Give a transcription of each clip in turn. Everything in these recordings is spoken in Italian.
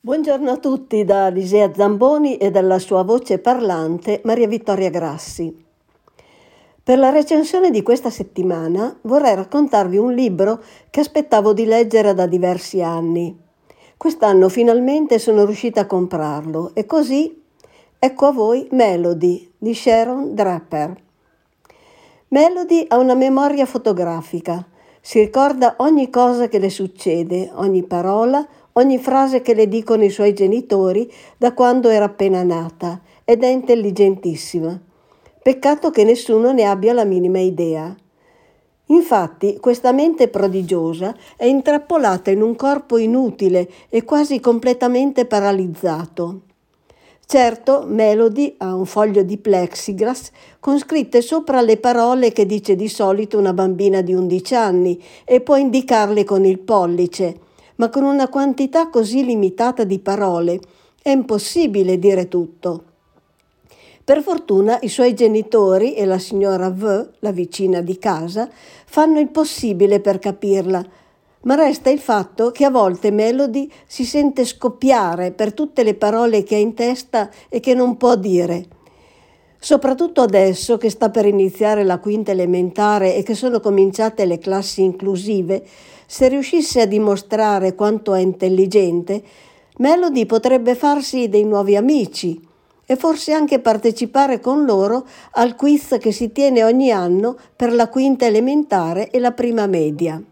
Buongiorno a tutti da Lisea Zamboni e dalla sua voce parlante Maria Vittoria Grassi. Per la recensione di questa settimana vorrei raccontarvi un libro che aspettavo di leggere da diversi anni. Quest'anno finalmente sono riuscita a comprarlo e così ecco a voi Melody di Sharon Draper. Melody ha una memoria fotografica, si ricorda ogni cosa che le succede, ogni parola, ogni frase che le dicono i suoi genitori da quando era appena nata ed è intelligentissima. Peccato che nessuno ne abbia la minima idea. Infatti, questa mente prodigiosa è intrappolata in un corpo inutile e quasi completamente paralizzato. Certo, Melody ha un foglio di plexiglass con scritte sopra le parole che dice di solito una bambina di 11 anni e può indicarle con il pollice ma con una quantità così limitata di parole è impossibile dire tutto. Per fortuna i suoi genitori e la signora V, la vicina di casa, fanno il possibile per capirla, ma resta il fatto che a volte Melody si sente scoppiare per tutte le parole che ha in testa e che non può dire. Soprattutto adesso che sta per iniziare la quinta elementare e che sono cominciate le classi inclusive, se riuscisse a dimostrare quanto è intelligente, Melody potrebbe farsi dei nuovi amici e forse anche partecipare con loro al quiz che si tiene ogni anno per la quinta elementare e la prima media.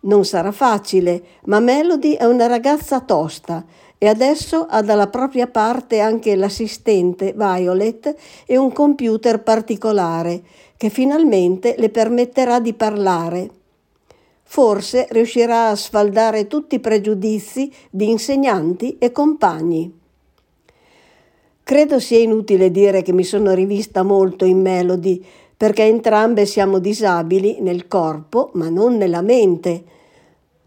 Non sarà facile, ma Melody è una ragazza tosta e adesso ha dalla propria parte anche l'assistente Violet e un computer particolare che finalmente le permetterà di parlare forse riuscirà a sfaldare tutti i pregiudizi di insegnanti e compagni. Credo sia inutile dire che mi sono rivista molto in Melody, perché entrambe siamo disabili nel corpo, ma non nella mente.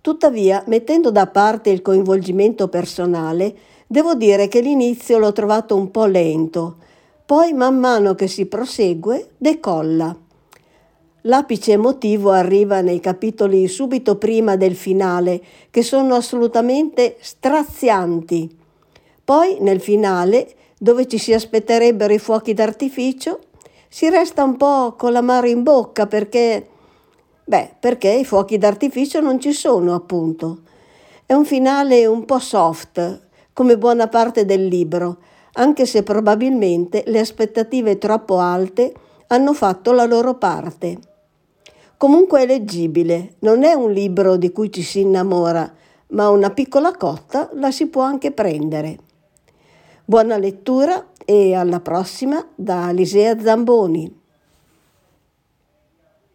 Tuttavia, mettendo da parte il coinvolgimento personale, devo dire che l'inizio l'ho trovato un po' lento, poi man mano che si prosegue decolla. L'apice emotivo arriva nei capitoli subito prima del finale, che sono assolutamente strazianti. Poi, nel finale, dove ci si aspetterebbero i fuochi d'artificio, si resta un po' con l'amaro in bocca perché, beh, perché i fuochi d'artificio non ci sono, appunto. È un finale un po' soft, come buona parte del libro, anche se probabilmente le aspettative troppo alte hanno fatto la loro parte. Comunque è leggibile, non è un libro di cui ci si innamora, ma una piccola cotta la si può anche prendere. Buona lettura e alla prossima da Alisea Zamboni.